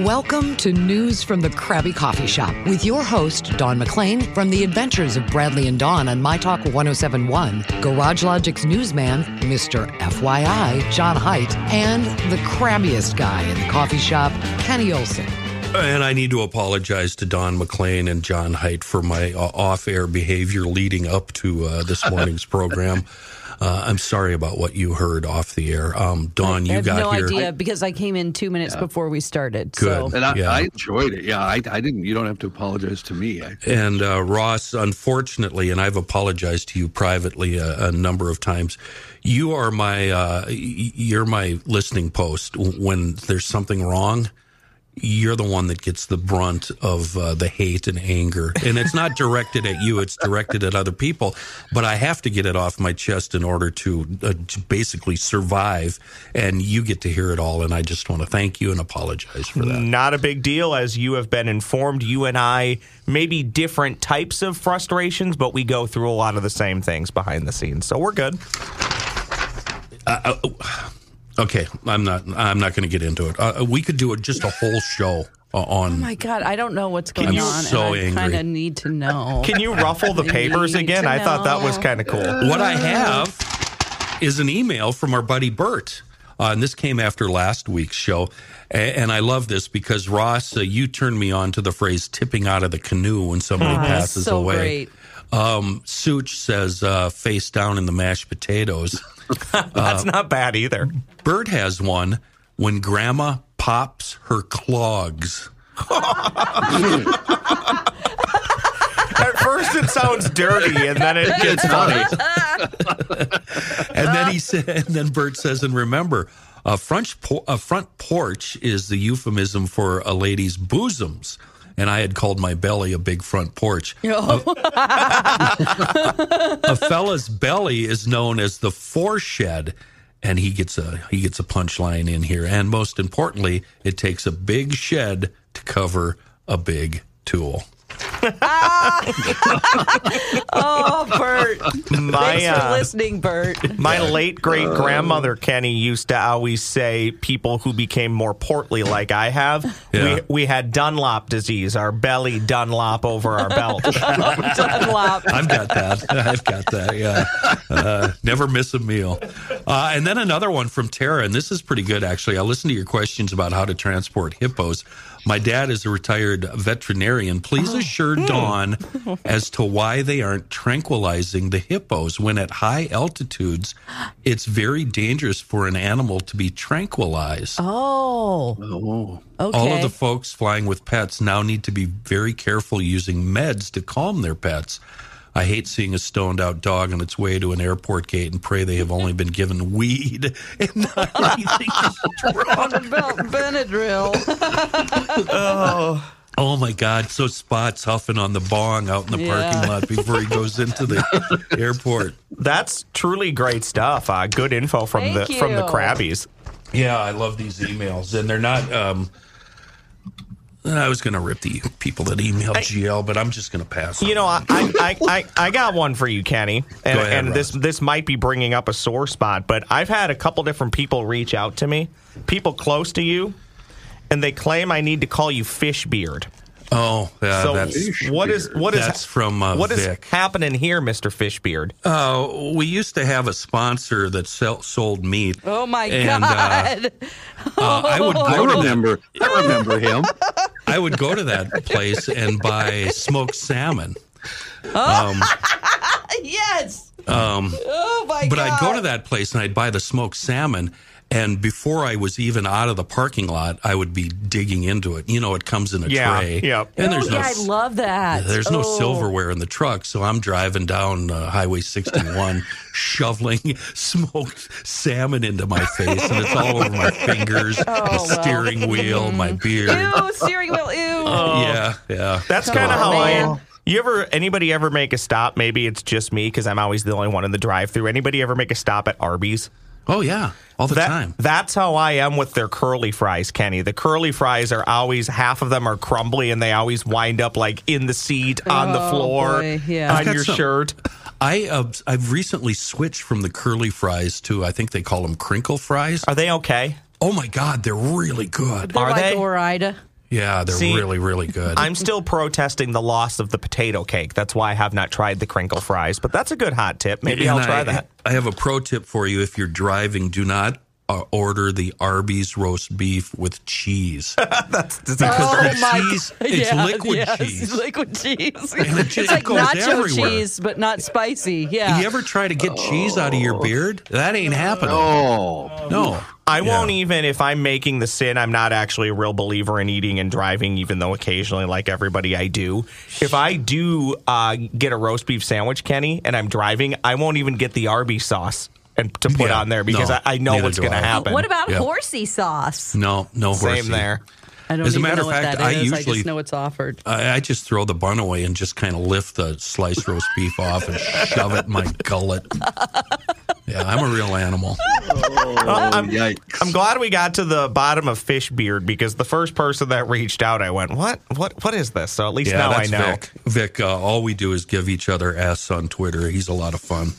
Welcome to News from the Krabby Coffee Shop with your host, Don McClain, from the adventures of Bradley and Dawn on My Talk 1071, Garage Logic's newsman, Mr. FYI, John Height, and the crabbiest guy in the coffee shop, Kenny Olson. And I need to apologize to Don McLean and John Height for my uh, off air behavior leading up to uh, this morning's program. Uh, I'm sorry about what you heard off the air. Um, Dawn, you I have got no here. idea because I came in two minutes before we started. Good. So And I, Yeah. I enjoyed it. Yeah, I, I didn't. You don't have to apologize to me. I, And uh, Ross, unfortunately, and I've apologized to you privately a, a number of times. You are my uh, you're my listening post when there's something wrong. You're the one that gets the brunt of uh, the hate and anger, and it's not directed at you; it's directed at other people. But I have to get it off my chest in order to, uh, to basically survive. And you get to hear it all, and I just want to thank you and apologize for that. Not a big deal, as you have been informed. You and I may be different types of frustrations, but we go through a lot of the same things behind the scenes. So we're good. Okay, I'm not. I'm not going to get into it. Uh, we could do it just a whole show uh, on. Oh my God, I don't know what's going I'm on. so and I angry. kind of need to know. Can you ruffle the papers again? I thought that was kind of cool. what I have is an email from our buddy Bert. Uh, and this came after last week's show. A- And I love this because, Ross, uh, you turned me on to the phrase tipping out of the canoe when somebody passes so away. great. Um, Such says uh, face down in the mashed potatoes. That's uh, not bad either. Bert has one when grandma pops her clogs. At first, it sounds dirty, and then it gets funny. and then he said, and then Bert says, and remember, a front po- a front porch is the euphemism for a lady's bosoms. And I had called my belly a big front porch. Oh. a fella's belly is known as the foreshed, and he gets a he gets a punchline in here. And most importantly, it takes a big shed to cover a big tool. Oh, Bert. My, Thanks for uh, listening, Bert. My late great grandmother Kenny used to always say people who became more portly like I have, Yeah. we, we had Dunlop disease, our belly Dunlop over our belt. Dunlop. I've got that. I've got that. Yeah. Uh, never miss a meal. Uh, and then another one from Tara, and this is pretty good actually. I listened to your questions about how to transport hippos. My dad is a retired veterinarian. Please assure hmm. Dawn as to why they aren't tranquilizing the hippos when at high altitudes it's very dangerous for an animal to be tranquilized. Oh, oh, okay. All of the folks flying with pets now need to be very careful using meds to calm their pets. I hate seeing a stoned out dog on its way to an airport gate and pray they have only been given weed and not anything strong. About Benadryl. Oh my God. So Spot's huffing on the bong out in the Yeah. parking lot before he goes into the airport. That's truly great stuff. Uh, good info from Thank the from the you. Crabbies. Yeah, I love these emails. And they're not. Um, I was going to rip the people that emailed GL, but I'm just going to pass. You know, I, I, I, I, I got one for you, Kenny, and, Go ahead, and this this might be bringing up a sore spot, but I've had a couple different people reach out to me, people close to you, and they claim I need to call you Fishbeard. Oh, yeah, so that's what is what is that's from uh, what is Vic. happening here, Mister Fishbeard? Uh, we used to have a sponsor that sell, sold meat. Oh my And, uh, God. Uh, I would I go to remember. I remember him. I would go to that place and buy smoked salmon. oh yes. Um, Oh my but God. I'd go to that place and I'd buy the smoked salmon, And before I was even out of the parking lot, I would be digging into it. You know, it comes in a Yeah, tray. yep. And oh, there's no yeah, I love that. there's no Oh. silverware in the truck, so I'm driving down uh, Highway 61, shoveling smoked salmon into my face, and it's all over my fingers, the well. steering wheel, my beard. Ew, steering wheel, ew. Yeah, yeah. That's kind of on, how I am. You ever anybody ever make a stop? Maybe it's just me because I'm always the only one in the drive-through. Anybody ever make a stop at Arby's? Oh yeah, all the That- time. That's how I am with their curly fries, Kenny. The curly fries are always half of them are crumbly and they always wind up like in the seat, on the Oh, floor, boy, yeah. on your some- shirt. I uh, I've recently switched from the curly fries to I think they call them crinkle fries. Are they okay? Oh my god, they're really good. They're Are like they? Ore-Ida. Yeah, they're See, really really good. I'm still protesting the loss of the potato cake. That's why I have not tried the crinkle fries, but that's a good hot tip. Maybe And I'll try I, that. I have a pro tip for you. If you're driving, do not uh, order the Arby's roast beef with cheese. That's, that's Because the my cheese, it's Yeah, liquid yes, cheese. liquid cheese. And it just it's like goes nacho everywhere. cheese, but not spicy. Yeah. You ever try to get cheese out of your beard? That ain't happening. Oh, No. I Yeah. won't even if I'm making the sin. I'm not actually a real believer in eating and driving, even though occasionally, like everybody, I do. If I do uh, get a roast beef sandwich, Kenny, and I'm driving, I won't even get the Arby's sauce and to put Yeah, on there because no, I, I know what's going to happen. what about Yeah. horsey sauce? No, no horsey. Same there. I don't As a even matter know of what fact, I is. I usually- just know it's offered. I, I just throw the bun away and just kind of lift the sliced roast beef off and shove it in my gullet. Yeah, I'm a real animal. oh I'm- yikes! I'm glad we got to the bottom of fish beard because the first person that reached out, I went, "What? What? What is this?" So at least Yeah, now I know. Vic. Vic, uh, all we do is give each other ass on Twitter. He's a lot of fun.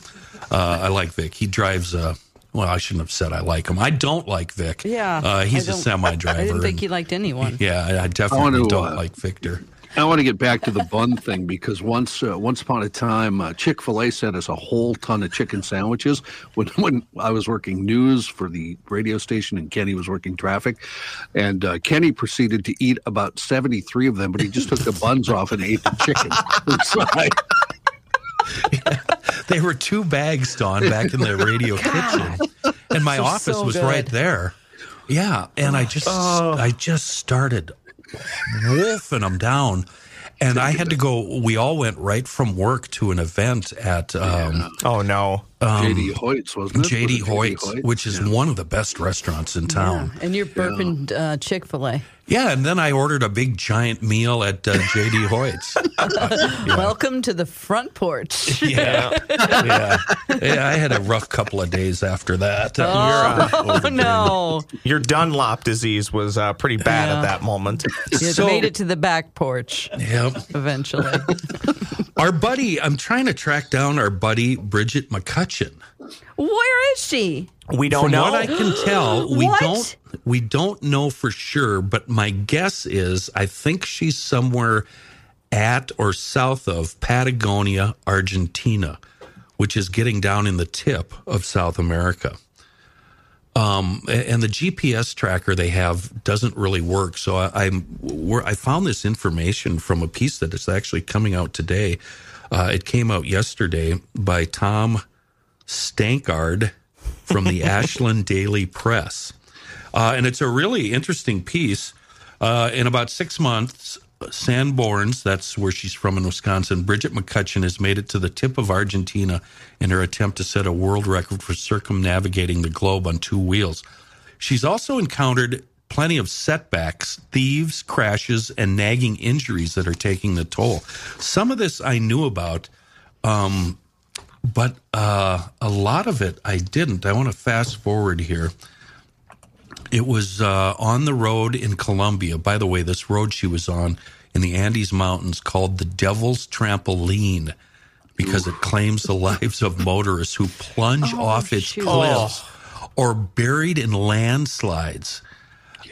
Uh, I like Vic. He drives. Uh, well, I shouldn't have said I like him. I don't like Vic. Yeah. uh, he's a semi driver. I didn't think he liked anyone. Yeah, I- I definitely to, don't uh, like Victor. I want to get back to the bun thing because once, uh, once upon a time, uh, Chick Fil A sent us a whole ton of chicken sandwiches when when I was working news for the radio station and Kenny was working traffic, and uh, Kenny proceeded to eat about seventy three of them, but he just took the buns off and ate the chicken inside. They were two bags, Dawn, back in the radio kitchen, and my office so was good. right there. Yeah, and I just Oh. I just started wolfing them down, and I had to go. We all went right from work to an event at um, Oh no! JD Hoyt's wasn't it? JD Was it Hoyt's, which is one of the best restaurants in town. Yeah. And you're burping uh, Chick fil A. Yeah, and then I ordered a big giant meal at uh, JD Hoyt's. Welcome to the front porch. Yeah. yeah, yeah. I had a rough couple of days after that. Uh, oh, no. Your Dunlop disease was uh, pretty bad Yeah. at that moment. You So- made it to the back porch Yep. eventually. Our buddy, I'm trying to track down our buddy Bridget McCutcheon. Where is she? We don't know. From know. what I can tell, we don't we don't know for sure, but my guess is I think she's somewhere at or south of Patagonia, Argentina, which is getting down in the tip of South America. Um, and the GPS tracker they have doesn't really work. So I, I'm we're, I found this information from a piece that is actually coming out today. Uh, it came out yesterday by Tom Stankard from the Ashland Daily Press. Uh, and it's a really interesting piece. Uh, in about six months, Sanborns, that's where she's from in Wisconsin, Bridget McCutcheon has made it to the tip of Argentina in her attempt to set a world record for circumnavigating the globe on two wheels. She's also encountered plenty of setbacks, thieves, crashes, and nagging injuries that are taking the toll. Some of this I knew about, um, but uh, a lot of it I didn't. I want to fast forward here. It was uh, on the road in Colombia. By the way, this road she was on in the Andes Mountains called the Devil's Trampoline because it claims the lives of motorists who plunge off its shoot. cliffs or buried in landslides.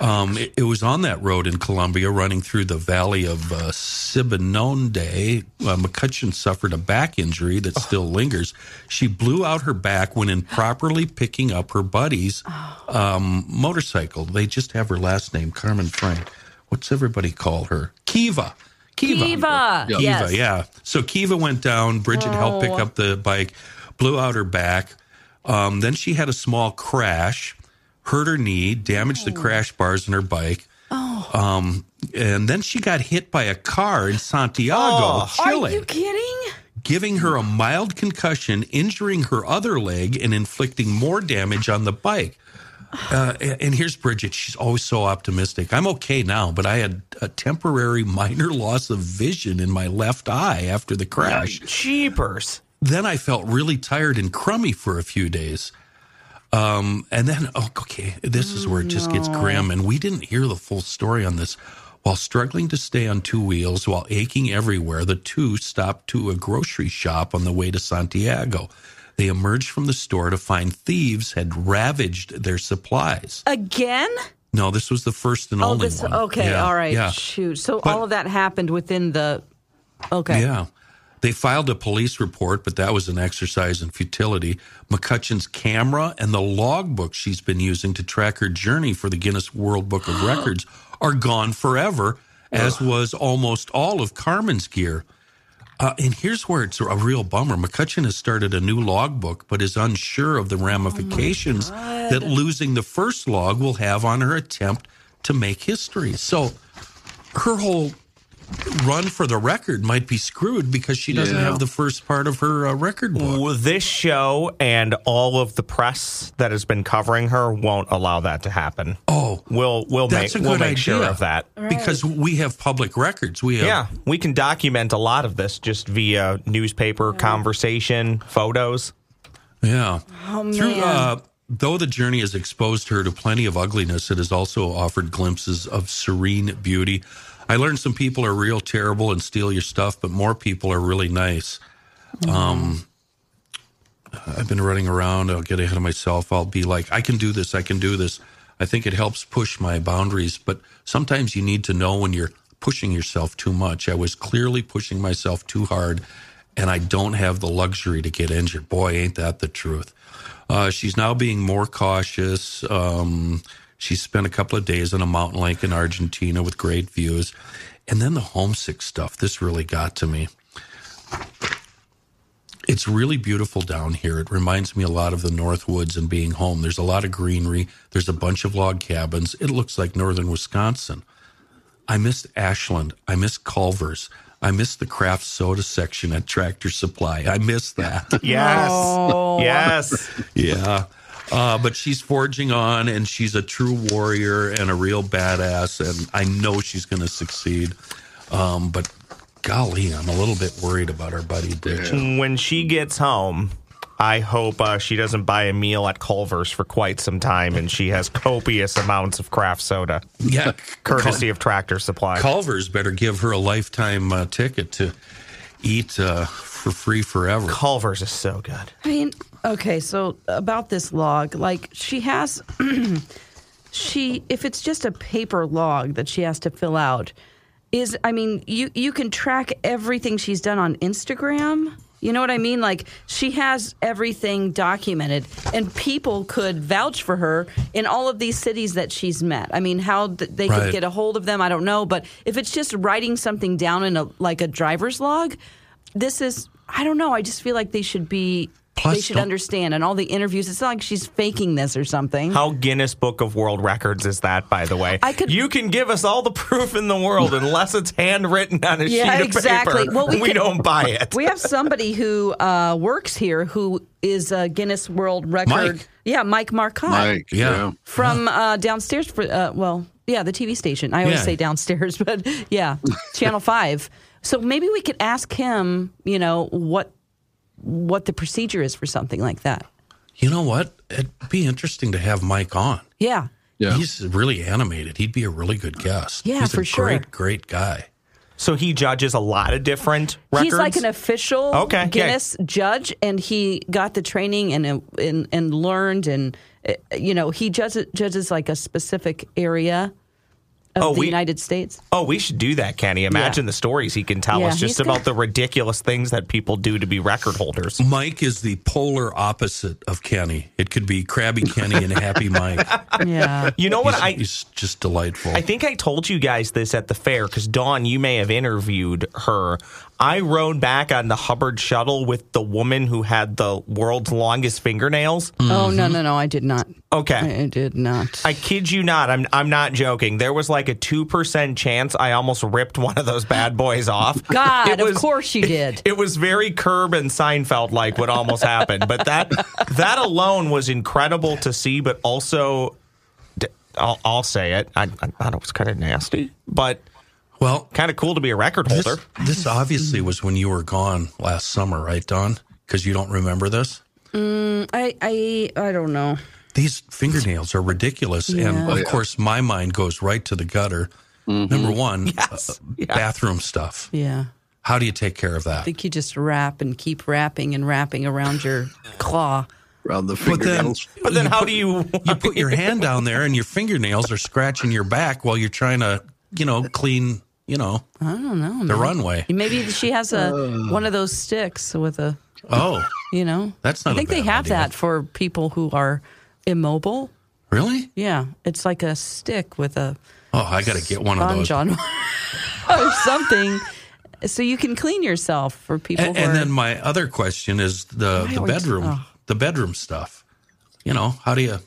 Um, it, it was on that road in Colombia, running through the valley of uh, Sibundoy. Uh, McCutcheon suffered a back injury that still lingers. She blew out her back when improperly picking up her buddy's um, motorcycle. They just have her last name, Carmen Frank. What's everybody call her? Kiva. Kiva. Kiva. Yeah. Yes. Kiva, yeah. So Kiva went down. Bridget helped pick Oh. up the bike, blew out her back. Um, then she had a small crash. Hurt her knee, damaged the crash bars in her bike. Oh. Um, and then she got hit by a car in Santiago, Oh. Chile, Are you kidding? giving her a mild concussion, injuring her other leg, and inflicting more damage on the bike. Uh, and here's Bridget. She's always so optimistic. I'm okay now, but I had a temporary minor loss of vision in my left eye after the crash. Cheapers. Then I felt really tired and crummy for a few days. Um, and then, oh, okay, this is where it just gets grim. And we didn't hear the full story on this. While struggling to stay on two wheels, while aching everywhere, the two stopped to a grocery shop on the way to Santiago. They emerged from the store to find thieves had ravaged their supplies. Again? No, this was the first and Oh, only this. one. Okay, Yeah, all right. Yeah. Shoot. So But- all of that happened within the. Okay. Yeah. They filed a police report, but that was an exercise in futility. McCutcheon's camera and the logbook she's been using to track her journey for the Guinness World Book of Records are gone forever, as was almost all of Carmen's gear. Uh, and here's where it's a real bummer. McCutcheon has started a new logbook, but is unsure of the ramifications that losing the first log will have on her attempt to make history. So her whole run for the record might be screwed because she doesn't Yeah. have the first part of her uh, record book. Well, This show and all of the press that has been covering her won't allow that to happen. Oh, We'll we'll that's make a we'll good make idea sure of that. because we have public records. We have Yeah, we can document a lot of this just via newspaper conversation, photos. Yeah. Oh, Through, uh, though the journey has exposed her to plenty of ugliness, it has also offered glimpses of serene beauty. I learned some people are real terrible and steal your stuff, but more people are really nice. Um, I've been running around. I'll get ahead of myself. I'll be like, I can do this. I can do this. I think it helps push my boundaries, but sometimes you need to know when you're pushing yourself too much. I was clearly pushing myself too hard, and I don't have the luxury to get injured. Boy, ain't that the truth. Uh, she's now being more cautious. Um, she spent a couple of days on a mountain lake in Argentina with great views. And then the homesick stuff. This really got to me. It's really beautiful down here. It reminds me a lot of the North Woods and being home. There's a lot of greenery. There's a bunch of log cabins. It looks like northern Wisconsin. I missed Ashland. I miss Culver's. I miss the craft soda section at Tractor Supply. I miss that. Yes, oh. yes. yeah. Uh, but she's forging on and she's a true warrior and a real badass. And I know she's going to succeed. Um, but golly, I'm a little bit worried about our buddy Bridget. When she gets home, I hope uh, she doesn't buy a meal at Culver's for quite some time, and she has copious amounts of craft soda, Yeah. courtesy of Tractor Supply. Culver's better give her a lifetime uh, ticket to eat uh, for free forever. Culver's is so good. I mean, okay, so about this log, like she has, she if it's just a paper log that she has to fill out, is I mean, you you can track everything she's done on Instagram. You know what I mean? Like she has everything documented, and people could vouch for her in all of these cities that she's met. I mean, how th- they Right. could get a hold of them, I don't know. But if it's just writing something down in a like a driver's log, this is I don't know. I just feel like they should be Plus, they should understand. And all the interviews, it's not like she's faking this or something. How Guinness Book of World Records is that, by the way? I could- you can give us all the proof in the world unless it's handwritten on a Yeah, sheet of exactly. paper. Well, we we could- don't buy it. we have somebody who uh, works here who is a Guinness World Record. Mike. Yeah, Mike Marcotte Mike, Yeah. yeah. from uh, downstairs. For uh, well, yeah, the TV station. I always Yeah. say downstairs, but yeah, Channel Five. So maybe we could ask him. You know what what the procedure is for something like that. You know what? It'd be interesting to have Mike on. Yeah. Yeah. He's really animated. He'd be a really good guest. Yeah, He's for a sure. great, great guy. so he judges a lot of different records. He's like an official Okay, yeah. Guinness judge, and he got the training and and and learned, and uh, you know he judges judges like a specific area of Oh, the we- United States. Oh, we should do that, Kenny. Imagine the stories he can tell Yeah, us just about good. the ridiculous things that people do to be record holders. Mike is the polar opposite of Kenny. It could be Krabby Kenny and Happy Mike. Yeah, You know what? he's, I he's just delightful. I think I told you guys this at the fair because Dawn, you may have interviewed her. I rode back on the Hubbard shuttle with the woman who had the world's longest fingernails. Oh no mm-hmm. no no! I did not. Okay. I did not. I kid you not. I'm I'm not joking. There was like a two percent chance I almost ripped one of those bad boys off. God, It of course you did. It was very Curb and Seinfeld like what almost happened, but that that alone was incredible to see. But also, d- I'll, I'll say it. I, I thought it was kind of nasty, but Well, kind of cool to be a record holder. this obviously was when you were gone last summer, right, Don? Because you don't remember this. I I I don't know. These fingernails are ridiculous, and of Oh, yeah. course, my mind goes right to the gutter. Number one, Yes. uh, Yeah. bathroom stuff. Yeah. How do you take care of that? I think you just wrap and keep wrapping and wrapping around your claw. around the But then, fingernails. But then, how do you? you put your hand down there, and your fingernails are scratching your back while you're trying to, you know, clean, you know, I don't know. the man. runway. Maybe she has a uh. one of those sticks with a Oh, you know. That's not I think they bad have idea. that for people who are immobile. really? Yeah, it's like a stick with a Oh, I got to get one of those. on or something, so you can clean yourself for people. And, who and are, then my other question is the the are we- bedroom, oh. the bedroom stuff. You know, how do you,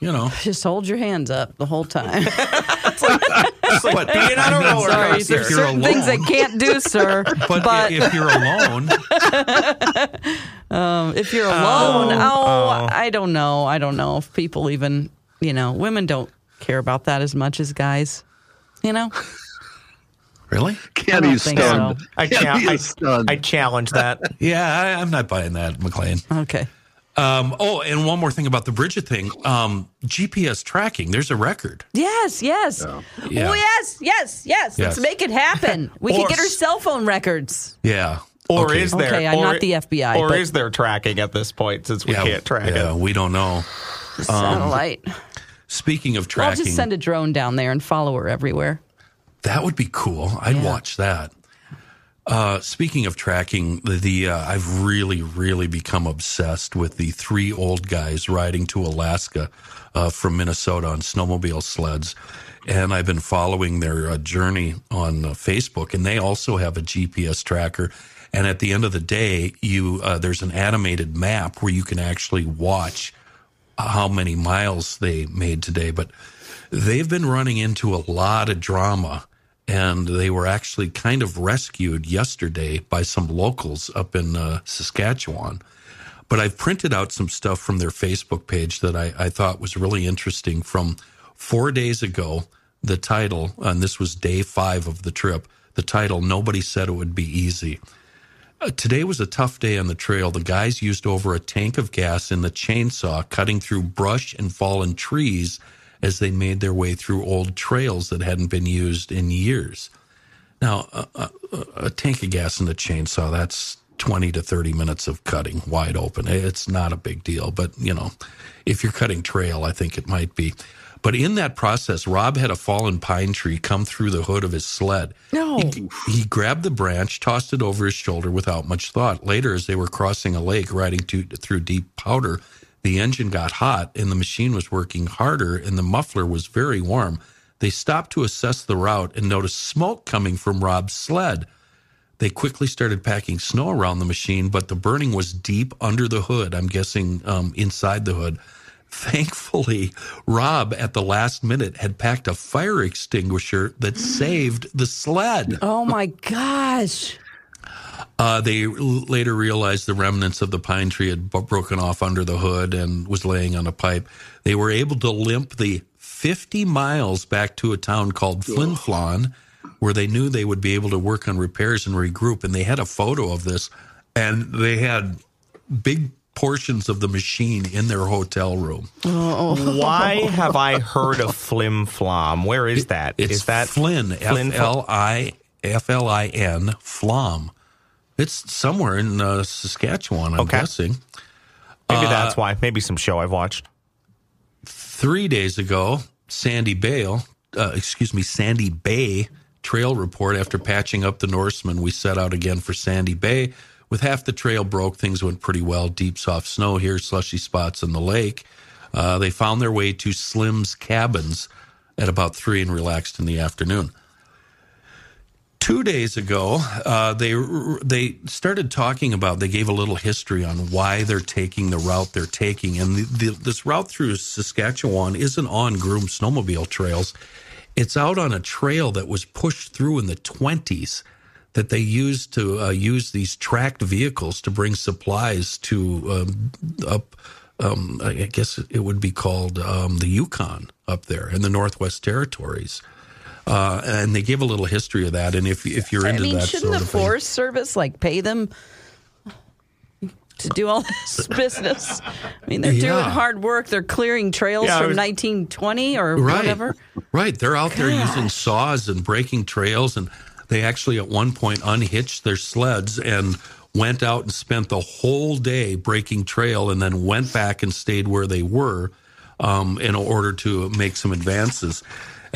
you know, just hold your hands up the whole time. It's like being on a roller Sorry, coaster. there's you're certain things I can't do, sir. but, But, if you're alone, um, if you're oh, alone, oh, oh, I don't know. I don't know if people even, you know, women don't care about that as much as guys. You know, really? Kenny's think stunned. so. I, cha- Kenny I, stunned. I challenge that. Yeah, I, I'm not buying that, McLean. okay. Um, oh, and one more thing about the Bridget thing. Um, GPS tracking. There's a record. Yes, yes. Yeah. Oh, yes, yes, yes, Let's Yes. make it happen. We Or can get her cell phone records. Yeah. Or Okay. is there? Okay, I'm or- not the FBI, Or but- is there tracking at this point since we yeah, can't track yeah, it? we don't know. The satellite. Speaking of tracking, I'll just send a drone down there and follow her everywhere. That would be cool. I'd Yeah. watch that. Uh, speaking of tracking, the, the uh, I've really, really become obsessed with the three old guys riding to Alaska uh, from Minnesota on snowmobile sleds, and I've been following their uh, journey on uh, Facebook. And they also have a GPS tracker. And at the end of the day, you uh, there's an animated map where you can actually watch how many miles they made today. But they've been running into a lot of drama and they were actually kind of rescued yesterday by some locals up in uh, Saskatchewan. But I've printed out some stuff from their Facebook page that I, I thought was really interesting from four days ago. The title, and this was day five of the trip, the title, Nobody Said It Would Be Easy. Uh, today was a tough day on the trail. The guys used over a tank of gas in the chainsaw, cutting through brush and fallen trees as they made their way through old trails that hadn't been used in years. Now, a, a, a tank of gas in the chainsaw, that's 20 to 30 minutes of cutting wide open. It's not a big deal, but you know, if you're cutting trail, I think it might be. But in that process, Rob had a fallen pine tree come through the hood of his sled. No. He, he grabbed the branch, tossed it over his shoulder without much thought. Later, as they were crossing a lake riding to, through deep powder, the engine got hot and the machine was working harder and the muffler was very warm. They stopped to assess the route and noticed smoke coming from Rob's sled. They quickly started packing snow around the machine, but the burning was deep under the hood. I'm guessing um, inside the hood. Thankfully, Rob at the last minute had packed a fire extinguisher that saved the sled. Oh my gosh. Uh, they l- later realized the remnants of the pine tree had b- broken off under the hood and was laying on a pipe. They were able to limp the 50 miles back to a town called Flin Flon, where they knew they would be able to work on repairs and regroup. And they had a photo of this, and they had big portions of the machine in their hotel room. Why have I heard of Flim Flom? Where is that? It's Is that Flynn, Flynn F L I F L I N, Flom. It's somewhere in uh, Saskatchewan, I'm Okay. guessing. Maybe Uh, that's why. Maybe some show I've watched. three days ago, Sandy Bale, uh, excuse me, Sandy Bay trail report. After patching up the Norseman, we set out again for Sandy Bay. With half the trail broke, things went pretty well. Deep, soft snow here, slushy spots in the lake. Uh, they found their way to Slim's cabins at about three and relaxed in the afternoon. Two days ago, uh, they they started talking about. They gave a little history on why they're taking the route they're taking, and the, the, this route through Saskatchewan isn't on groomed snowmobile trails. It's out on a trail that was pushed through in the twenties that they used to uh, use these tracked vehicles to bring supplies to um, up. Um, I guess it would be called um, the Yukon up there in the Northwest Territories. Uh, and they give a little history of that. And if if you're into I mean, that shouldn't sort the of thing, Forest Service like pay them to do all this business? I mean, they're Yeah. doing hard work. They're clearing trails Yeah, from was- 1920 or right, whatever. right, they're out there using saws and breaking trails, and they actually at one point unhitched their sleds and went out and spent the whole day breaking trail, and then went back and stayed where they were um, in order to make some advances.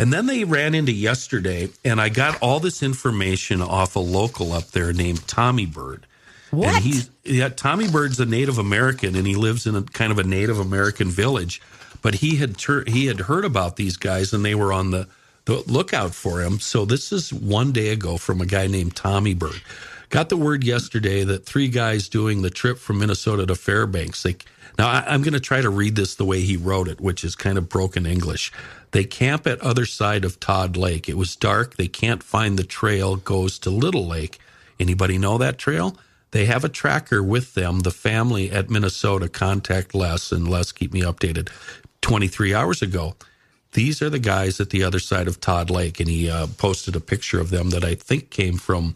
And then they ran into yesterday, and I got all this information off a local up there named Tommy Bird. What? And he's yeah, Tommy Bird's a Native American, and he lives in a kind of a Native American village. But he had tur- he had heard about these guys, and they were on the the lookout for him. So this is one day ago from a guy named Tommy Bird. Got the word yesterday that three guys doing the trip from Minnesota to Fairbanks. They, now I, I'm going to try to read this the way he wrote it, which is kind of broken English. They camp at other side of Todd Lake. It was dark. They can't find the trail goes to Little Lake. Anybody know that trail? They have a tracker with them. The family at Minnesota contact Les and Les keep me updated. 23 hours ago. These are the guys at the other side of Todd Lake, and he uh, posted a picture of them that I think came from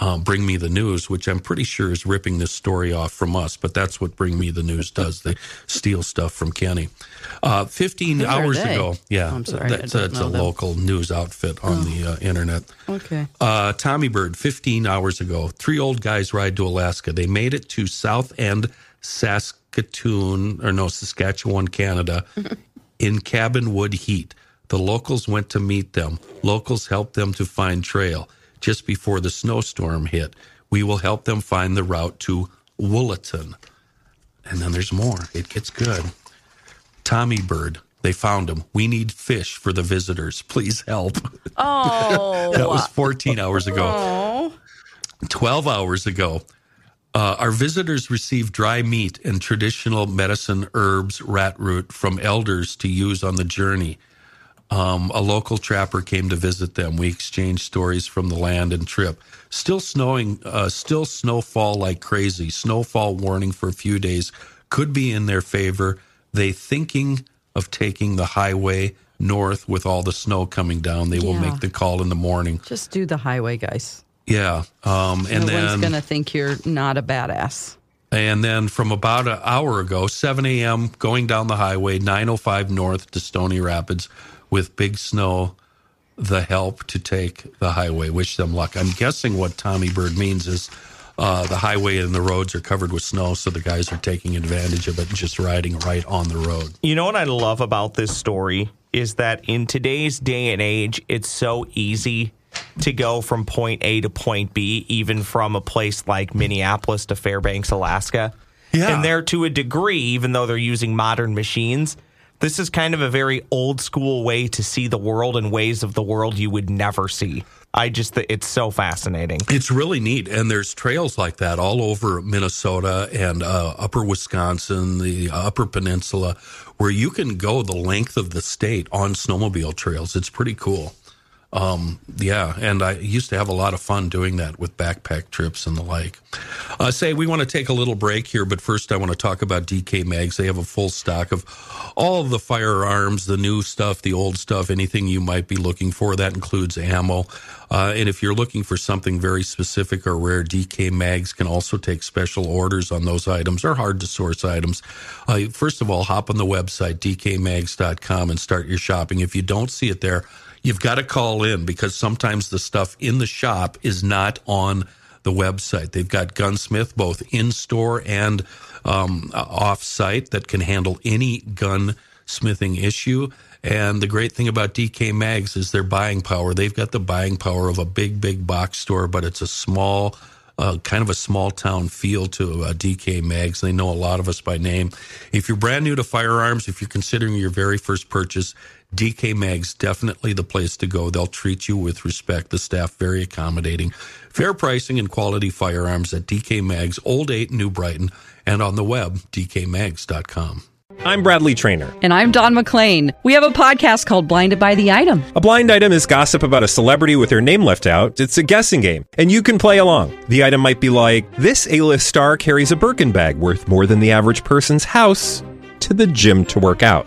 um, Bring Me the News, which I'm pretty sure is ripping this story off from us, but that's what Bring Me the News does. They steal stuff from Kenny. Uh, 15 Who hours ago, yeah, I'm sorry, that's, that's a them. local news outfit on the uh, internet. Okay. Uh, Tommy Bird, 15 hours ago. Three old guys ride to Alaska. They made it to South End, Saskatoon, or no, Saskatchewan, Canada, in cabin wood heat. The locals went to meet them. Locals helped them to find trail just before the snowstorm hit. We will help them find the route to Wollaston. And then there's more. It gets good. Tommy Bird, they found him. We need fish for the visitors. Please help. Oh, That was 14 hours ago. 12 hours ago, uh, our visitors received dry meat and traditional medicine herbs, rat root from elders to use on the journey. Um, a local trapper came to visit them. We exchanged stories from the land and trip. Still snowing, uh, still snowfall like crazy. Snowfall warning for a few days could be in their favor. They thinking of taking the highway north with all the snow coming down. They will Yeah. make the call in the morning. just do the highway, guys. Yeah, um, and no then one's going to think you're not a badass. and then from about an hour ago, 7 a.m., going down the highway, 905 north to Stony Rapids with big snow, the help to take the highway. Wish them luck. I'm guessing what Tommy Bird means is uh, the highway and the roads are covered with snow, so the guys are taking advantage of it and just riding right on the road. You know what I love about this story is that in today's day and age, it's so easy to go from point A to point B, even from a place like Minneapolis to Fairbanks, Alaska. Yeah. And there, to a degree, even though they're using modern machines, this is kind of a very old school way to see the world and ways of the world you would never see. I just, it's so fascinating. It's really neat, and there's trails like that all over Minnesota and uh, Upper Wisconsin, the Upper Peninsula, where you can go the length of the state on snowmobile trails. It's pretty cool. Um, yeah, and I used to have a lot of fun doing that with backpack trips and the like. Uh, say we want to take a little break here, but first I want to talk about DK Mags. They have a full stock of all of the firearms, the new stuff, the old stuff, anything you might be looking for. That includes ammo. Uh, and if you're looking for something very specific or rare, DK Mags can also take special orders on those items or hard to source items. Uh, first of all, hop on the website, dkmags.com, and start your shopping. If you don't see it there, you've got to call in because sometimes the stuff in the shop is not on the website. They've got Gunsmith both in store and um, off site that can handle any gunsmithing issue. And the great thing about DK Mags is their buying power. They've got the buying power of a big, big box store, but it's a small uh, kind of a small town feel to uh, DK Mags. They know a lot of us by name. If you're brand new to firearms, if you're considering your very first purchase, DK Mags definitely the place to go. They'll treat you with respect. The staff very accommodating. Fair pricing and quality firearms at DK Mags, Old 8 New Brighton, and on the web, dkmags.com. I'm Bradley Traynor. And I'm Don McClain. We have a podcast called Blinded by the Item. A blind item is gossip about a celebrity with their name left out. It's a guessing game, and you can play along. The item might be like this: A-list star carries a Birkin bag worth more than the average person's house to the gym to work out.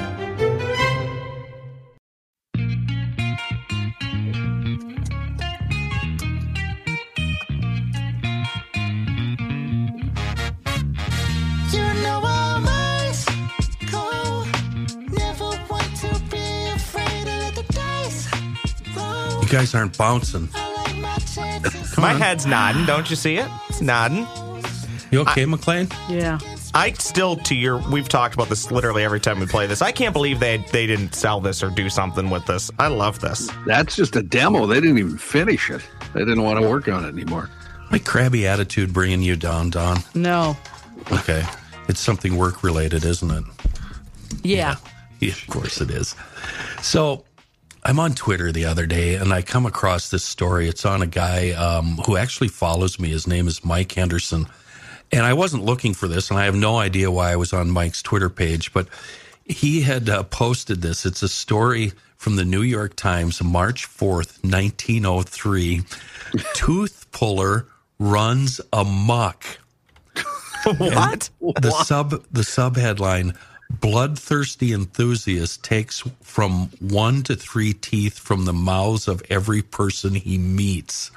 Guys aren't bouncing. I like my chances. My head's nodding. Don't you see it? It's nodding. You okay, McLean? Yeah. I still, to your, we've talked about this literally every time we play this. I can't believe they they didn't sell this or do something with this. I love this. That's just a demo. They didn't even finish it. They didn't want to work on it anymore. My crabby attitude bringing you down, Don. No. Okay. It's something work related, isn't it? Yeah. Yeah, of course it is. So I'm on Twitter the other day and I come across this story. It's on a guy um, who actually follows me. His name is Mike Henderson. And I wasn't looking for this, and I have no idea why I was on Mike's Twitter page, but he had uh, posted this. It's a story from the New York Times, March 4th, 1903. Tooth puller runs amok. What? The sub the sub headline bloodthirsty enthusiast takes from 1 to 3 teeth from the mouths of every person he meets.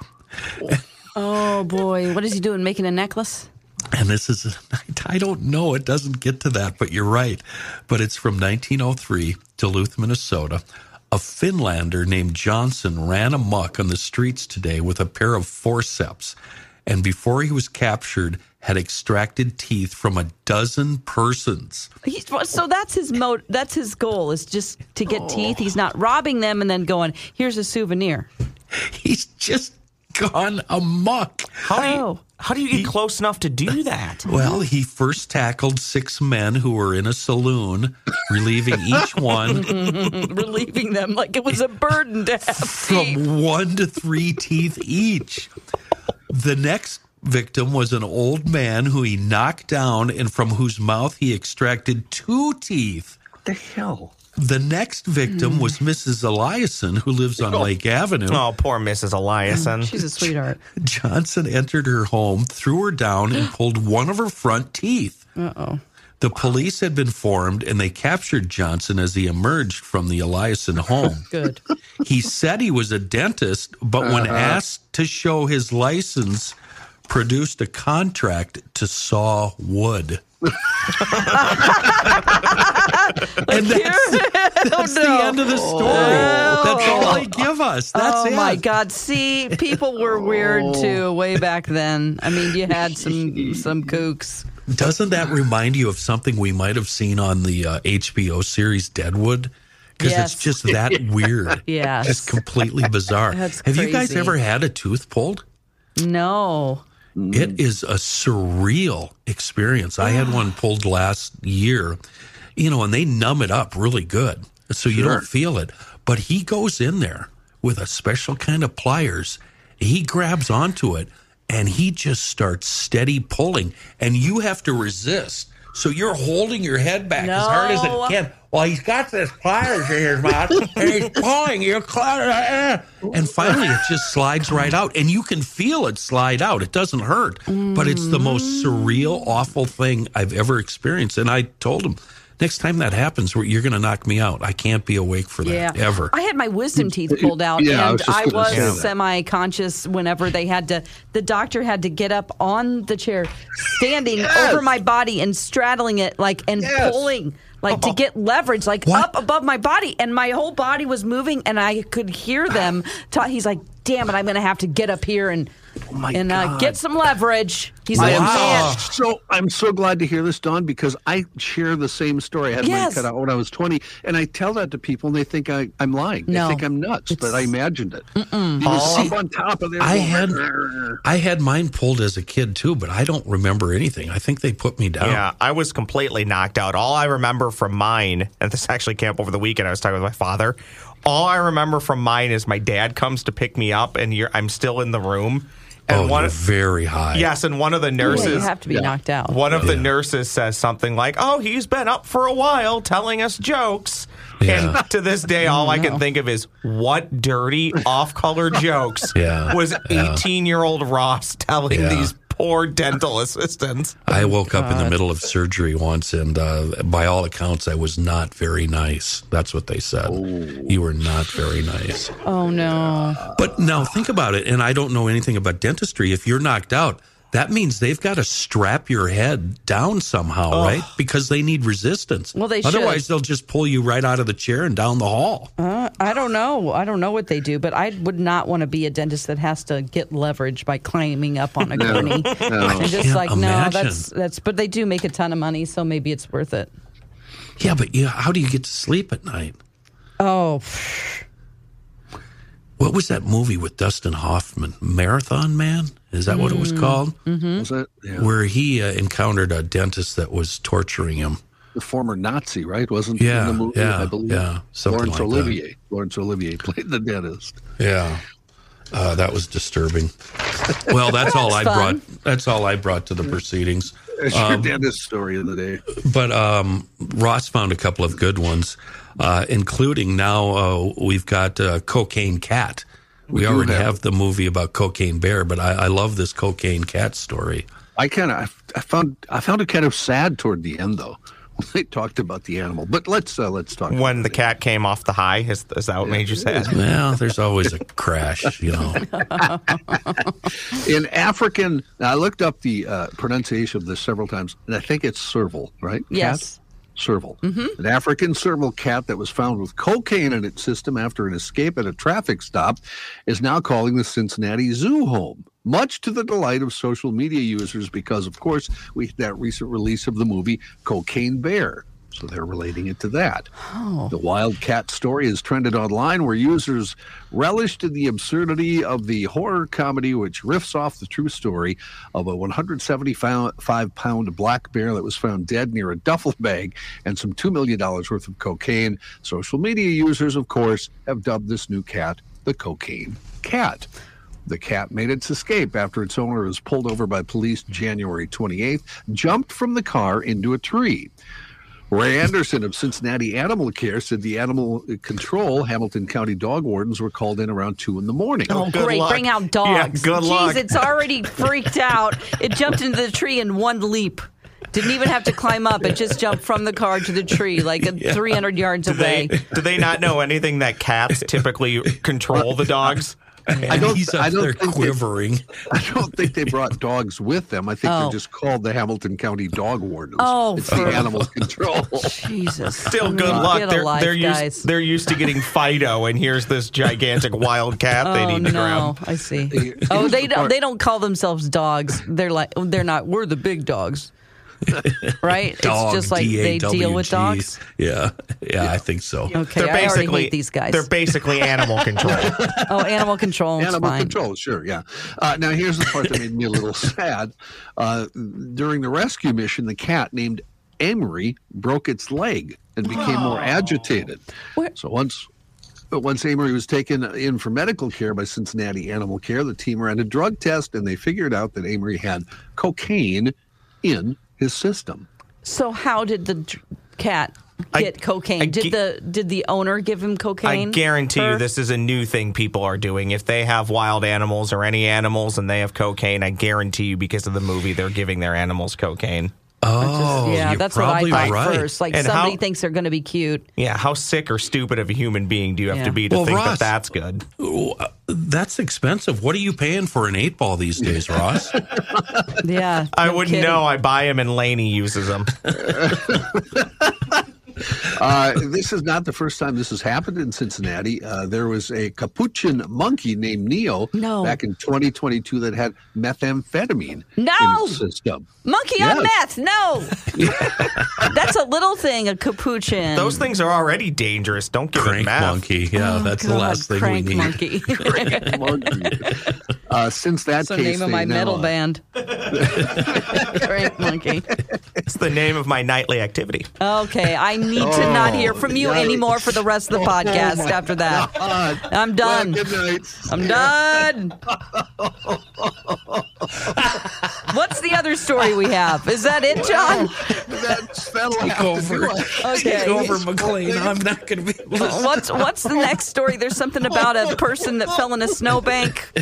Oh boy, what is he doing? Making a necklace? And this is I don't know, it doesn't get to that, but you're right. But it's from 1903, Duluth, Minnesota. A Finlander named Johnson ran amok on the streets today with a pair of forceps, and before he was captured, had extracted teeth from a dozen persons. He's, so that's his mo. That's his goal is just to get oh. teeth. He's not robbing them and then going, "Here's a souvenir." He's just gone amok. How do you, Oh. how do you get close enough to do that? Well, he first tackled six men who were in a saloon, relieving each one Relieving them like it was a burden to have teeth. from one to three teeth each. The next victim was an old man who he knocked down and from whose mouth he extracted two teeth. What the hell? The next victim was Mrs. Eliason, who lives on Lake Avenue. Oh, poor Mrs. Eliason. She's a sweetheart. Johnson entered her home, threw her down, and pulled one of her front teeth. Uh oh. The police had been formed and they captured Johnson as he emerged from the Eliason home. Good. He said he was a dentist, but when uh-huh. asked to show his license, produced a contract to saw wood. and that's, that's the end of the story. Oh. That's all they give us. That's oh it. my God! See, people were weird oh. too way back then. I mean, you had some some kooks. Doesn't that remind you of something we might have seen on the uh, HBO series Deadwood? Because Yes. it's just that weird. yeah. Just completely bizarre. That's have you guys ever had a tooth pulled? No. It is a surreal experience. I had one pulled last year, you know, and they numb it up really good. So you don't feel it. But he goes in there with a special kind of pliers. He grabs onto it and he just starts steady pulling. And you have to resist. So you're holding your head back as hard as No. it can. Well, he's got this pliers in his mouth and he's pulling. You're and finally it just slides right out, and you can feel it slide out. It doesn't hurt, but it's the most surreal, awful thing I've ever experienced. And I told him, next time that happens, you're going to knock me out. I can't be awake for that Yeah. ever. I had my wisdom teeth pulled out, Yeah, and I gonna was semi-conscious whenever they had to. The doctor had to get up on the chair, standing over my body and straddling it, like and Yes. pulling, like to get leverage, like What? up above my body, and my whole body was moving, and I could hear them. Ta- he's like, damn it, I'm going to have to get up here and Oh my and uh, get some leverage. He's I like, am man, so I'm so glad to hear this, Don, because I share the same story. I had Yes. mine cut out when I was 20, and I tell that to people, and they think I, I'm lying. No. They think I'm nuts, but I imagined it. He Oh. was up on top of there. I had "Rrr." I had mine pulled as a kid too, but I don't remember anything. I think they put me down. Yeah, I was completely knocked out. All I remember from mine, and this actually came up over the weekend. I was talking with my father. All I remember from mine is my dad comes to pick me up, and you're, I'm still in the room. And oh, one, you're very high. yes, and one of the yeah, nurses, you have to be knocked out. one of the nurses says something like, "Oh, he's been up for a while, telling us jokes." Yeah. And to this day, all I can think of is what dirty, off-color jokes Yeah. was 18-year-old Ross telling Yeah. these poor dental assistants. I woke up in the middle of surgery once, and uh, by all accounts, I was not very nice. That's what they said. You were not very nice. Oh no. But now think about it, and I don't know anything about dentistry. If you're knocked out, that means they've got to strap your head down somehow, right? Because they need resistance. Well, they should. Otherwise, they'll just pull you right out of the chair and down the hall. Uh, I don't know. I don't know what they do, but I would not want to be a dentist that has to get leverage by climbing up on a gurney. And just Can't like no, imagine. that's that's. But they do make a ton of money, so maybe it's worth it. Yeah, but yeah, how do you get to sleep at night? Oh, What was that movie with Dustin Hoffman? Marathon Man? Is that what it was called? Was it? Yeah. Where he uh, encountered a dentist that was torturing him. the former Nazi, right? Wasn't he Yeah, in the movie? yeah, I believe. yeah, something Laurence like that. Olivier. Laurence Olivier played the dentist. Yeah. Uh, that was disturbing. Well, that's all I fun. brought. That's all I brought to the proceedings. It's your dentist story of the day. But um, Ross found a couple of good ones, uh, including now uh, we've got uh, Cocaine Cat. We, do already have- have the movie about Cocaine Bear, but I, I love this Cocaine Cat story. I kind of, I, I found, I found it kind of sad toward the end though. when They talked about the animal, but let's uh, let's talk When about the it. cat came off the high, is, is that what made you sad? Well, there's always a crash, you know. in African. I looked up the uh, pronunciation of this several times, and I think it's serval, right? Cat? Serval. Mm-hmm. An African serval cat that was found with cocaine in its system after an escape at a traffic stop is now calling the Cincinnati Zoo home, much to the delight of social media users because, of course, we had that recent release of the movie Cocaine Bear. So they're relating it to that. Oh. The Wildcat story has trended online where users relished in the absurdity of the horror comedy, which riffs off the true story of a 175 pound black bear that was found dead near a duffel bag and some $2 million worth of cocaine. Social media users, of course, have dubbed this new cat the Cocaine Cat. The cat made its escape after its owner was pulled over by police January 28th, jumped from the car into a tree. Ray Anderson of Cincinnati Animal Care said the animal control Hamilton County dog wardens were called in around two in the morning. Oh, oh, good great! luck. Bring out dogs. Yeah, good Jeez, luck. it's already freaked out. It jumped into the tree in one leap. Didn't even have to climb up. It just jumped from the car to the tree, like 300 yards Do they, away. do they not know anything that cats typically control the dogs? I don't. He's up I don't there think quivering. They, I don't think they brought dogs with them. I think Oh. they're just called the Hamilton County Dog Wardens. Oh, it's the animal control. Jesus. Still, I mean, good luck. Get They're, life, they're, guys. used, they're used to getting Fido, and here's this gigantic wild cat they Oh need to no! grab. I see. Oh, they the don't. They don't call themselves dogs. They're like they're not. We're the big dogs, right? Dog, it's just like they deal with dogs. Yeah, yeah, I think so. Okay, They're I already basically hate these guys. They're basically animal control. oh, animal control. Animal fine. control, sure, yeah. Uh, now, here's the part that made me a little sad. Uh, during the rescue mission, the cat named Amory broke its leg and became more agitated. Where- So once. But once Amory was taken in for medical care by Cincinnati Animal Care, the team ran a drug test and they figured out that Amory had cocaine in his system. So how did the dr- cat I- get cocaine? I did the did the owner give him cocaine? I guarantee you this is a new thing people are doing. If they have wild animals or any animals and they have cocaine, I guarantee you because of the movie they're giving their animals cocaine. Oh, yeah, you're that's what I probably thought right. first. Like And somebody how- thinks they're going to be cute. Yeah, how sick or stupid of a human being do you have Yeah. to be to Well, think Ross- that that's good? Uh, That's expensive. What are you paying for an eight ball these days, Ross? Yeah, I no wouldn't kidding. know. I buy them and Laney uses them. Uh, this is not the first time this has happened in Cincinnati. Uh, there was a capuchin monkey named Neo No. back in 2022 that had methamphetamine No! in its system. Monkey Yes. on meth. No. That's a little thing, a capuchin. Those things are already dangerous. Don't give it Crank monkey. Yeah, Oh, that's the last thing we need. monkey. Monkey. Uh, since that That's the name of my now, metal uh, band. crank monkey. It's the name of my nightly activity. Okay, I need to not Oh, hear from you yikes. anymore for the rest of the podcast Oh, after that. God. I'm done. Well, good night. I'm done. What's the other story we have? Is that it, John? That's, that'll have over. Okay. Take over, McLean. I'm not going to be. What's what's the next story? There's something about a person that fell in a snowbank.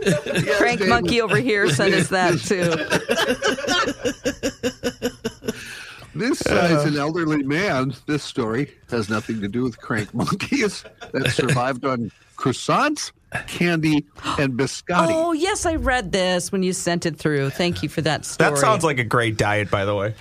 Crank David. monkey over here sent us that too. This uh, is an elderly man. This story has nothing to do with crank monkeys that survived on croissants, candy, and biscotti. Oh yes, I read this when you sent it through. Thank you for that story. That sounds like a great diet, by the way.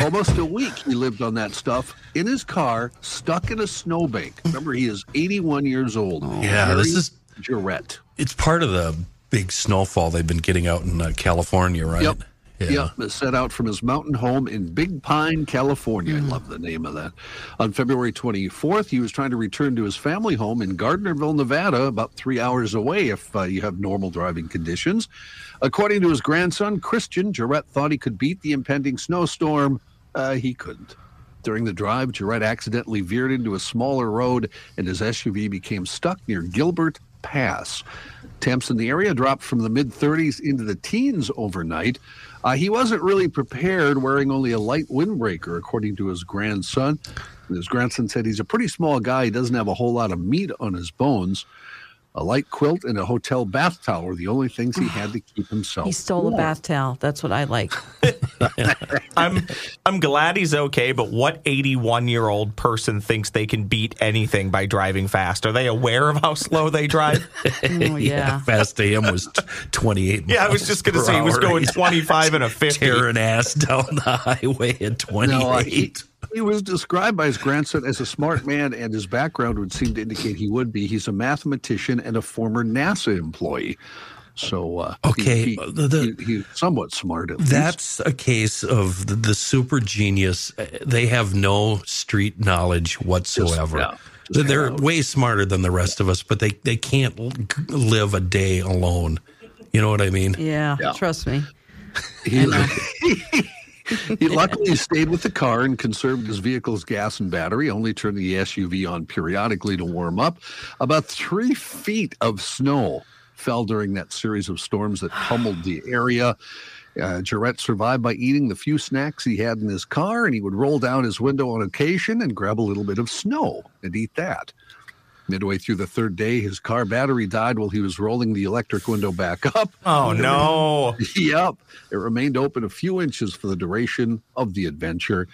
Almost a week he lived on that stuff in his car, stuck in a snowbank. Remember, he is 81 years old. Yeah, this Harry is- Jarrett. It's part of the big snowfall they've been getting out in uh, California, right? Yep. Yeah. Yep. Set out from his mountain home in Big Pine, California. I love the name of that. On February 24th, he was trying to return to his family home in Gardnerville, Nevada, about three hours away if uh, you have normal driving conditions. According to his grandson, Christian, Jarrett thought he could beat the impending snowstorm. Uh, he couldn't. During the drive, Jarrett accidentally veered into a smaller road and his SUV became stuck near Gilbert Pass. Temps in the area dropped from the mid 30s into the teens overnight. Uh, he wasn't really prepared, wearing only a light windbreaker, according to his grandson. His grandson said he's a pretty small guy. He doesn't have a whole lot of meat on his bones. A light quilt and a hotel bath towel were the only things he had to keep himself. He stole a bath towel. That's what I like. I'm I'm glad he's okay, but what 81 year old person thinks they can beat anything by driving fast? Are they aware of how slow they drive? Oh yeah. Fast AM was t- 28 yeah, I was just going to say he was going 25 and a 50. Tearing ass down the highway at 28. No, he, he was described by his grandson as a smart man, and his background would seem to indicate he would be. He's a mathematician and a former NASA employee. So, uh, Okay, he, the- the- he- he's somewhat smart. At least. That's a case of the, the super genius. Uh, They have no street knowledge whatsoever. yeah, just They're- They're way smarter than the rest of us, but they, they can't live a day alone. You know what I mean? Yeah. Yeah. Trust me. He, he luckily stayed with the car and conserved his vehicle's gas and battery, only turning the SUV on periodically to warm up. About three feet of snow fell during that series of storms that pummeled the area. Uh, Jarrett survived by eating the few snacks he had in his car, and he would roll down his window on occasion and grab a little bit of snow and eat that. Midway through the third day, his car battery died while he was rolling the electric window back up. Oh, no. Yep. It remained open a few inches for the duration of the adventure.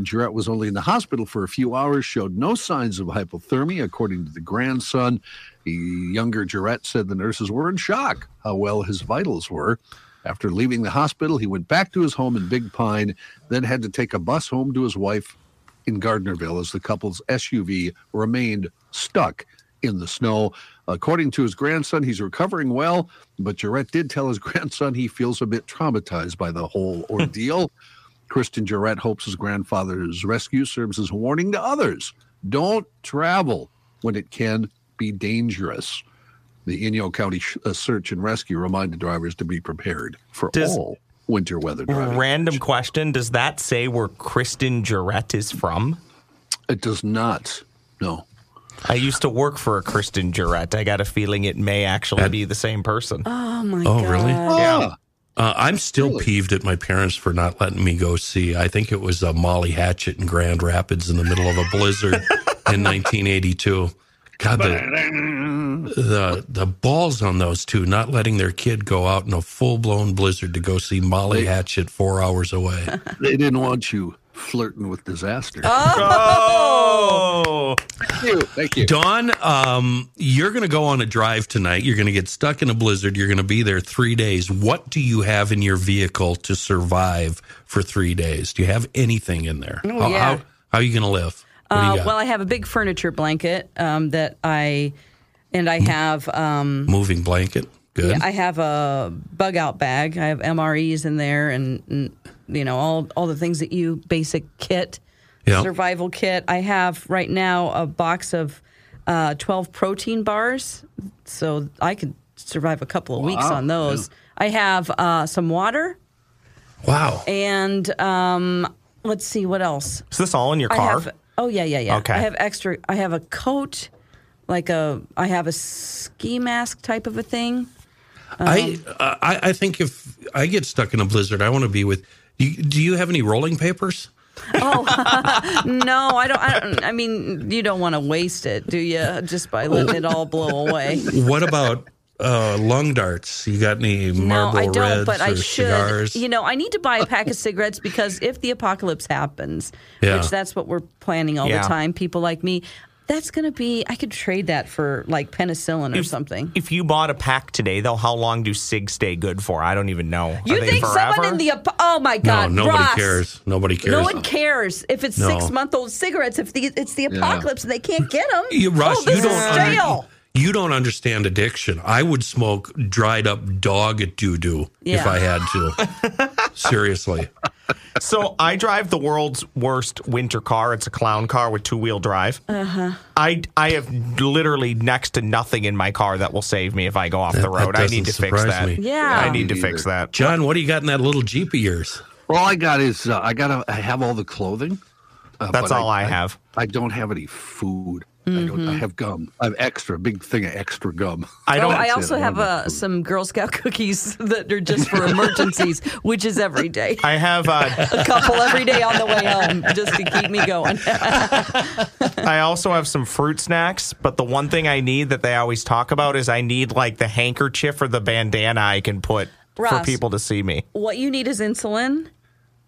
Jarrett was only in the hospital for a few hours, showed no signs of hypothermia, according to the grandson. The younger Jarrett said the nurses were in shock how well his vitals were. After leaving the hospital, he went back to his home in Big Pine, then had to take a bus home to his wife in Gardnerville as the couple's SUV remained stuck in the snow. According to his grandson, he's recovering well, but Jarrett did tell his grandson he feels a bit traumatized by the whole ordeal. Christian Jarrett hopes his grandfather's rescue serves as a warning to others. Don't travel when it can be dangerous. The Inyo County sh- uh, Search and Rescue reminded drivers to be prepared for Does- all winter weather driving. Random question Does that say where Kristen Jarrett is from? It does not. No. I used to work for a Kristen Jarrett. I got a feeling it may actually be the same person. Oh my Oh, god. really? Yeah. Uh, I'm still Really? peeved at my parents for not letting me go see. I think it was uh, Molly Hatchet in Grand Rapids in the middle of a blizzard in 1982. God, the, the the balls on those two not letting their kid go out in a full blown blizzard to go see Molly Hatchet four hours away. They didn't want you flirting with disaster. Oh! Thank you. Thank you. Dawn, um, you're going to go on a drive tonight. You're going to get stuck in a blizzard. You're going to be there three days. What do you have in your vehicle to survive for three days? Do you have anything in there? Oh, how, yeah. how, How are you going to live? What do you Uh, well, I have a big furniture blanket um, that I, and I have, um, Moving blanket. Good. yeah, I have a bug out bag. I have MREs in there, and, and you know all all the things that you basic kit, Yeah. survival kit. I have right now a box of uh, twelve protein bars, so I could survive a couple of weeks on those. I have uh, some water, wow. and um, let's see what else. Is this all in your I car? have. Oh yeah, yeah, yeah. Okay. I have extra. I have a coat, like a. I have a ski mask type of a thing. I, Um, uh, I I think if I get stuck in a blizzard, I want to be with. Do you, do you have any rolling papers? Oh no, I don't. I, don't, I mean, you don't want to waste it, do you? Just by letting it all blow away. What about uh, lung darts? You got any Marlboro no, I don't. Reds but I or should. cigars? You know, I need to buy a pack of cigarettes because if the apocalypse happens, Yeah. which that's what we're planning all Yeah. the time, people like me. That's going to be. I could trade that for like penicillin or If- something. If you bought a pack today, though, how long do cigs stay good for? I don't even know. You Are think forever? someone in the oh my no, god, nobody Ross, cares. Nobody cares. No one cares if it's No. six month old cigarettes. If the, it's the apocalypse and they can't get them. You, Russ, oh, this you don't is under- stale. You don't understand addiction. I would smoke dried up dog doo doo if I had to. Seriously. So I drive the world's worst winter car. It's a clown car with two wheel drive. Uh-huh. I I have literally next to nothing in my car that will save me if I go off the That- that road. I need to fix that. me. Yeah. I need to Me fix that. John, what do you got in that little Jeep of yours? All I got is uh, I got to I have all the clothing. Uh, That's all I have. I don't have any food. I Mm-hmm. don't. I have gum. I have extra big thing of extra gum. I Oh, don't. I That's also it. I have don't uh, have some Girl Scout cookies that are just for emergencies, which is every day. I have. Uh, A couple every day on the way home, just to keep me going. I also have some fruit snacks, but the one thing I need that they always talk about is I need like the handkerchief or the bandana I can put for people to see me. what you need is insulin.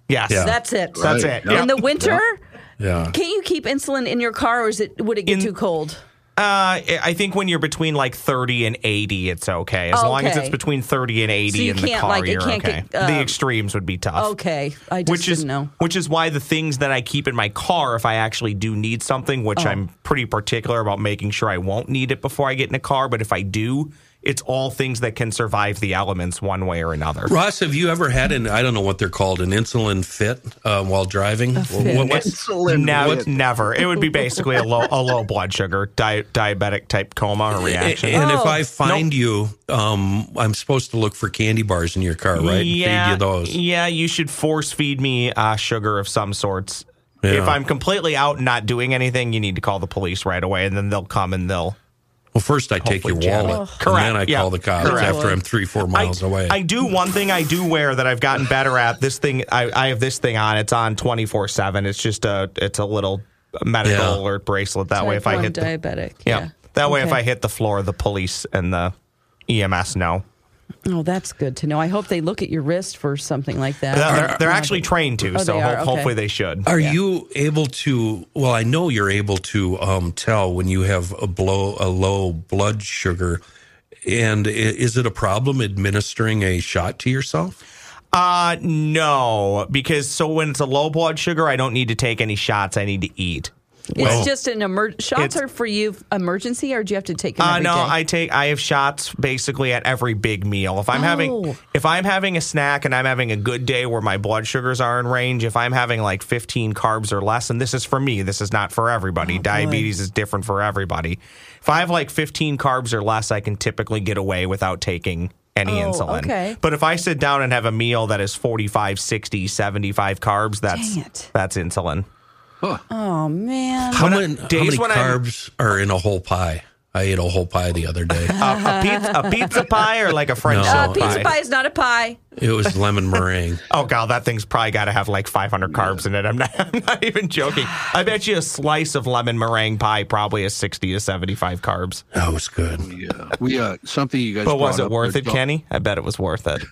Yes. Yeah. That's it. That's it. Yeah. Yeah. In the winter, Yeah. can you keep insulin in your car, or is it would it get In- too cold? Uh, I think when you're between like 30 and 80, it's okay. As long as it's between 30 and 80 So in the car, like, you're can't okay. get, uh, the extremes would be tough. Okay, I just Which is didn't know. which is why the things that I keep in my car, if I actually do need something, which Oh. I'm pretty particular about making sure I won't need it before I get in a car, but if I do, it's all things that can survive the elements one way or another. Ross, have you ever had an, I don't know what they're called, an insulin fit uh, while driving? fit. What- what's- Insulin. Never, What? never. It would be basically a low, a low blood sugar, di- diabetic type coma or reaction. And if Oh. I find you, um, I'm supposed to look for candy bars in your car, right? And Yeah, Feed you those. yeah. You should force feed me uh, sugar of some sorts. Yeah. If I'm completely out and not doing anything, you need to call the police right away, and then they'll come and they'll. Well, first I take your Hopefully jam wallet, it. and then I yeah. call the cops Correct. after I'm three, four miles I, away. I do one thing I do wear that I've gotten better at. This thing I, I have this thing on. It's on twenty four seven. It's just a it's a little medical Yeah. alert bracelet. That way, if I one hit the, diabetic, yeah. yeah. that way if I hit the floor, the police and the EMS know. Oh, that's good to know. I hope they look at your wrist for something like that. They're, they're actually trained to, Oh, so they ho- Okay. hopefully they should. Are you able to? Well, I know you're able to um, tell when you have a blow a low blood sugar. And is it a problem administering a shot to yourself? Uh no, because so when it's a low blood sugar, I don't need to take any shots. I need to eat. It's just an emer- shots are for you emergency, or do you have to take them Uh, no, day? I take I have shots basically at every big meal. If I'm having Oh. if I'm having a snack and I'm having a good day where my blood sugars are in range, if I'm having like 15 carbs or less, and this is for me, this is not for Oh, everybody. Diabetes is different for everybody. If I have like 15 carbs or less, I can typically get away without taking any Oh, insulin. okay. But if I sit down and have a meal that is 45, 60, 75 carbs, that's that's insulin. Oh man, How When I- many, how many when I'm- carbs are in a whole pie? I ate a whole pie the other day. a, a pizza, a pizza pie or like a French No. uh, silk pizza pie is not a pie. it was lemon meringue. Oh god, that thing's probably got to have like 500 carbs in it. I'm not, I'm not even joking. I bet you a slice of lemon meringue pie probably has 60 to 75 carbs. That was good. Yeah, we uh, something you guys. But was it up worth it, Kenny? I bet it was worth it.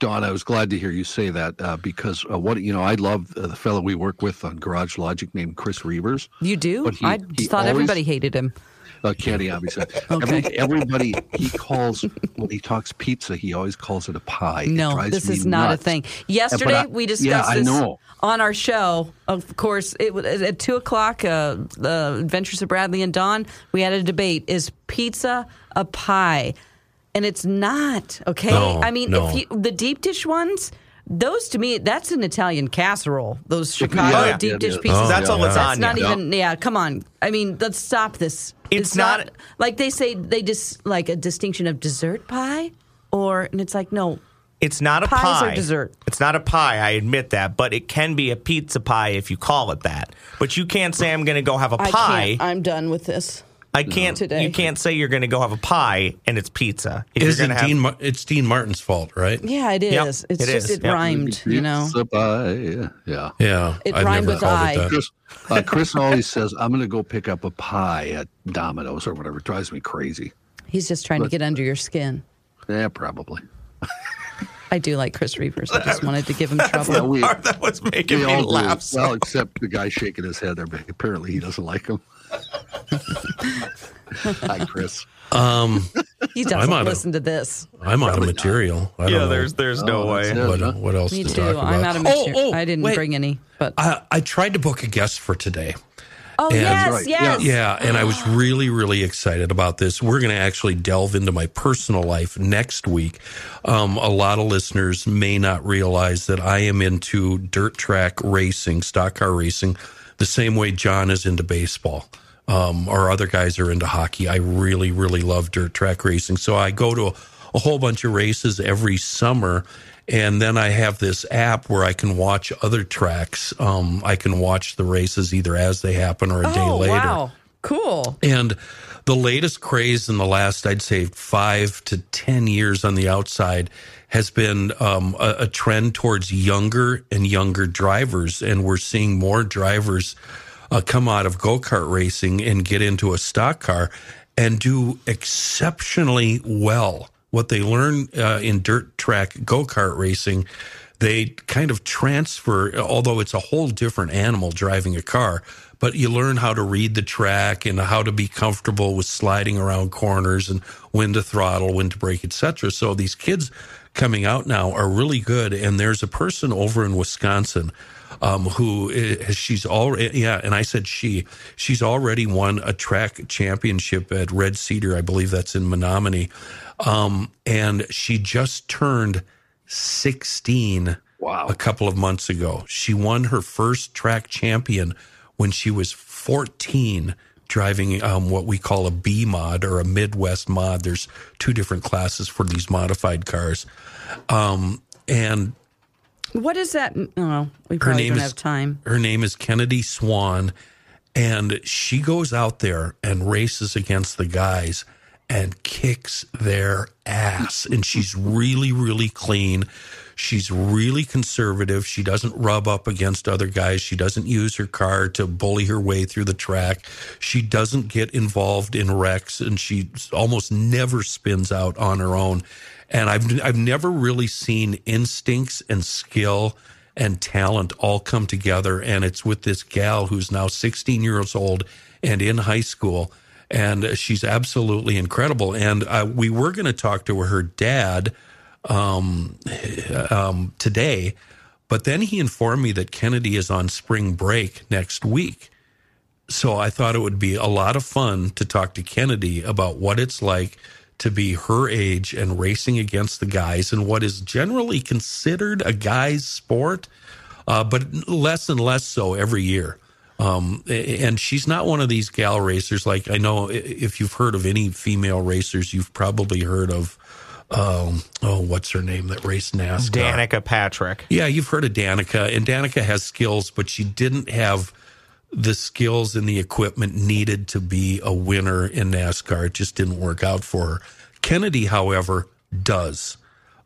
Don, I was glad to hear you say that uh, because uh, what you know, I love uh, the fellow we work with on Garage Logic named Chris Reavers. You do? He- I he thought always- everybody hated him. Uh, Kenny obviously. Every, everybody he calls when he talks pizza, he always calls it a pie. No, this is not nuts. a thing. Yesterday I- we yeah, discussed I this on our show. Of course, it at two o'clock. Uh, the Adventures of Bradley and Dawn. We had a debate: is pizza a pie? And it's not. Okay, No, I mean, no. if you, the deep dish ones. Those to me, that's an Italian casserole. Those Chicago Oh, yeah. deep Yeah, dish it is. pieces. Oh, That's yeah, a yeah. That's not Yeah. even. Yeah, come on. I mean, let's stop this. It's not- like they say. They just like a distinction of dessert pie, or and it's like no. It's not a Pies are pie. dessert. It's not a pie. I admit that, but it can be a pizza pie if you call it that. But you can't say I'm going to go have a I pie. can't. I'm done with this. I can't. Today. You can't say you're going to go have a pie and it's pizza. If Is you're it going to have, Dean? Mar- it's Dean Martin's fault, right? Yeah, it is. Yep, it's it just is. it Yep. rhymed, you know. Pizza pie, yeah. yeah. Yeah, It I've rhymed with called I. it. Chris, uh, Chris always says, "I'm going to go pick up a pie at Domino's or whatever." It drives me crazy. He's just trying to get under your skin. Yeah, probably. I do like Chris Reavers. I just wanted to give him trouble. Yeah, we, part that was making me laugh. so Well, except the guy shaking his head. There apparently, he doesn't like him. Hi, Chris. he I'm doesn't out of- listen to this. I'm out of material. I don't yeah, know there's there's no Oh, way. that's it. what, huh? what else Me to too. talk about. I'm out of Oh, material. oh, I didn't wait. bring any, but I, I tried to book a guest for today. oh and- yes, Right, yes. Yeah, and I was really, really excited about this. We're going to actually delve into my personal life next week. Um, a lot of listeners may not realize that I am into dirt track racing, stock car racing, the same way John is into baseball. Um, our other guys are into hockey. I really, really love dirt track racing. So I go to a, a whole bunch of races every summer. And then I have this app where I can watch other tracks. Um, I can watch the races either as they happen or a day Oh later. wow, cool. And the latest craze in the last, I'd say, five to 10 years on the outside has been um, a, a trend towards younger and younger drivers. And we're seeing more drivers uh, come out of go kart racing and get into a stock car and do exceptionally well. What they learn uh, in dirt track go kart racing, they kind of transfer, although it's a whole different animal driving a car, but you learn how to read the track and how to be comfortable with sliding around corners and when to throttle, when to brake, etc. So these kids coming out now are really good. And there's a person over in Wisconsin um, who is, she's already, yeah, and I said she, she's already won a track championship at Red Cedar. I believe that's in Menomonie. Um, and she just turned 16 Wow. a couple of months ago. She won her first track champion when she was 14 driving um, what we call a B mod or a Midwest mod. There's two different classes for these modified cars. Um, and What is that? Oh, we probably don't is have time. Her name is Kennedy Swan, and she goes out there and races against the guys and kicks their ass. And she's really, really clean. She's really conservative. She doesn't rub up against other guys. She doesn't use her car to bully her way through the track. She doesn't get involved in wrecks, and she almost never spins out on her own. And I've I've never really seen instincts and skill and talent all come together. And it's with this gal who's now 16 years old and in high school. And she's absolutely incredible. And uh, we were going to talk to her dad um, um, today, but then he informed me that Kennedy is on spring break next week. So I thought it would be a lot of fun to talk to Kennedy about what it's like to be her age and racing against the guys in what is generally considered a guy's sport, uh, but less and less so every year. Um, and she's not one of these gal racers. Like I know if you've heard of any female racers, you've probably heard of, um, oh, what's her name that raced NASCAR? Danica Patrick. Yeah, you've heard of Danica, and Danica has skills, but she didn't have the skills and the equipment needed to be a winner in NASCAR. It just didn't work out for her. Kennedy, however, does.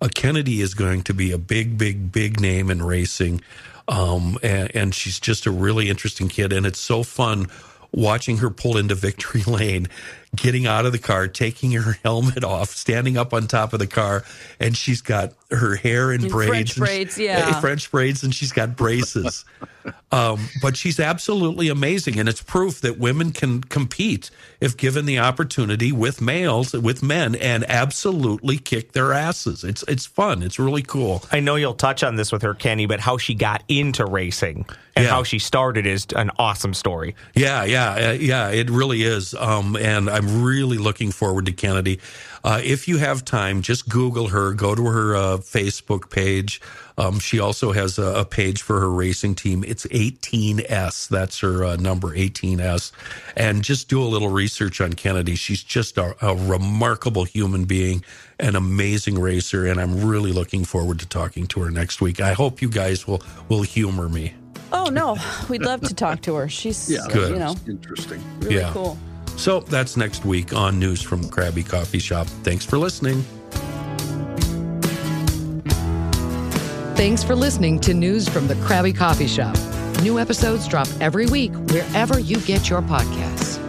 A Kennedy is going to be a big, big, big name in racing. Um, and, and she's just a really interesting kid. And it's so fun watching her pull into victory lane, getting out of the car, taking her helmet off, standing up on top of the car, and she's got her hair in, In braids, French braids, she- yeah. French braids, and she's got braces. um, but she's absolutely amazing, and it's proof that women can compete if given the opportunity with males, with men, and absolutely kick their asses. It's it's fun. It's really cool. I know you'll touch on this with her, Kenny, but how she got into racing and Yeah. how she started is an awesome story. Yeah, yeah, uh, yeah. It really is, um, and I'm really looking forward to Kennedy. Uh, if you have time, just Google her. Go to her uh, Facebook page. Um, she also has a, a page for her racing team. It's 18S. That's her uh, number, 18S. And just do a little research on Kennedy. She's just a, a remarkable human being, an amazing racer, and I'm really looking forward to talking to her next week. I hope you guys will will humor me. Oh no, we'd love to talk to her. She's Yeah, Good. you know interesting. really Yeah. cool. So that's next week on News from Krabby Coffee Shop. Thanks for listening. Thanks for listening to News from the Krabby Coffee Shop. New episodes drop every week wherever you get your podcasts.